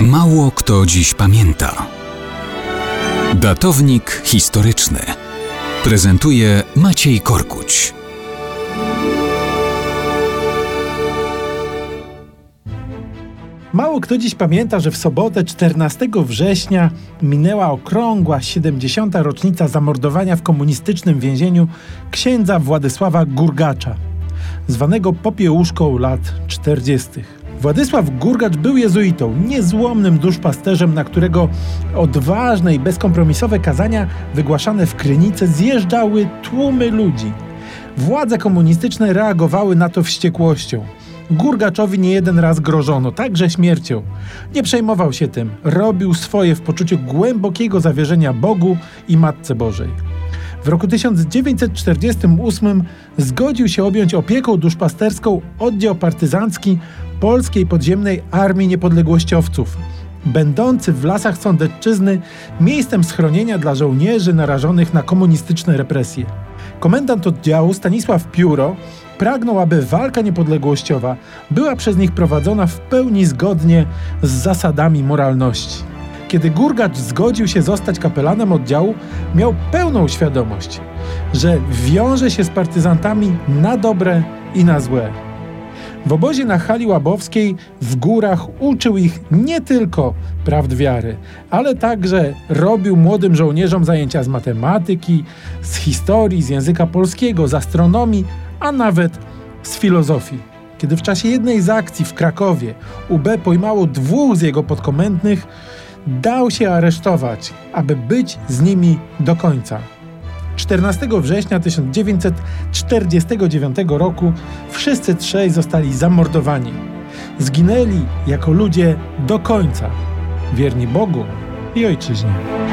Mało kto dziś pamięta. Datownik historyczny prezentuje Maciej Korkuć. Mało kto dziś pamięta, że w sobotę 14 września minęła okrągła 70. rocznica zamordowania w komunistycznym więzieniu księdza Władysława Gurgacza, zwanego popiełuszką lat 40. Władysław Gurgacz był jezuitą, niezłomnym duszpasterzem, na którego odważne i bezkompromisowe kazania wygłaszane w Krynice zjeżdżały tłumy ludzi. Władze komunistyczne reagowały na to wściekłością. Gurgaczowi nie jeden raz grożono, także śmiercią. Nie przejmował się tym, robił swoje w poczuciu głębokiego zawierzenia Bogu i Matce Bożej. W roku 1948 zgodził się objąć opieką duszpasterską oddział partyzancki Polskiej Podziemnej Armii Niepodległościowców, będący w lasach Sądecczyzny miejscem schronienia dla żołnierzy narażonych na komunistyczne represje. Komendant oddziału Stanisław Pióro pragnął, aby walka niepodległościowa była przez nich prowadzona w pełni zgodnie z zasadami moralności. Kiedy Gurgacz zgodził się zostać kapelanem oddziału, miał pełną świadomość, że wiąże się z partyzantami na dobre i na złe. W obozie na hali łabowskiej w górach uczył ich nie tylko prawd wiary, ale także robił młodym żołnierzom zajęcia z matematyki, z historii, z języka polskiego, z astronomii, a nawet z filozofii. Kiedy w czasie jednej z akcji w Krakowie UB pojmało dwóch z jego podkomendnych, dał się aresztować, aby być z nimi do końca. 14 września 1949 roku wszyscy trzej zostali zamordowani. Zginęli jako ludzie do końca, wierni Bogu i ojczyźnie.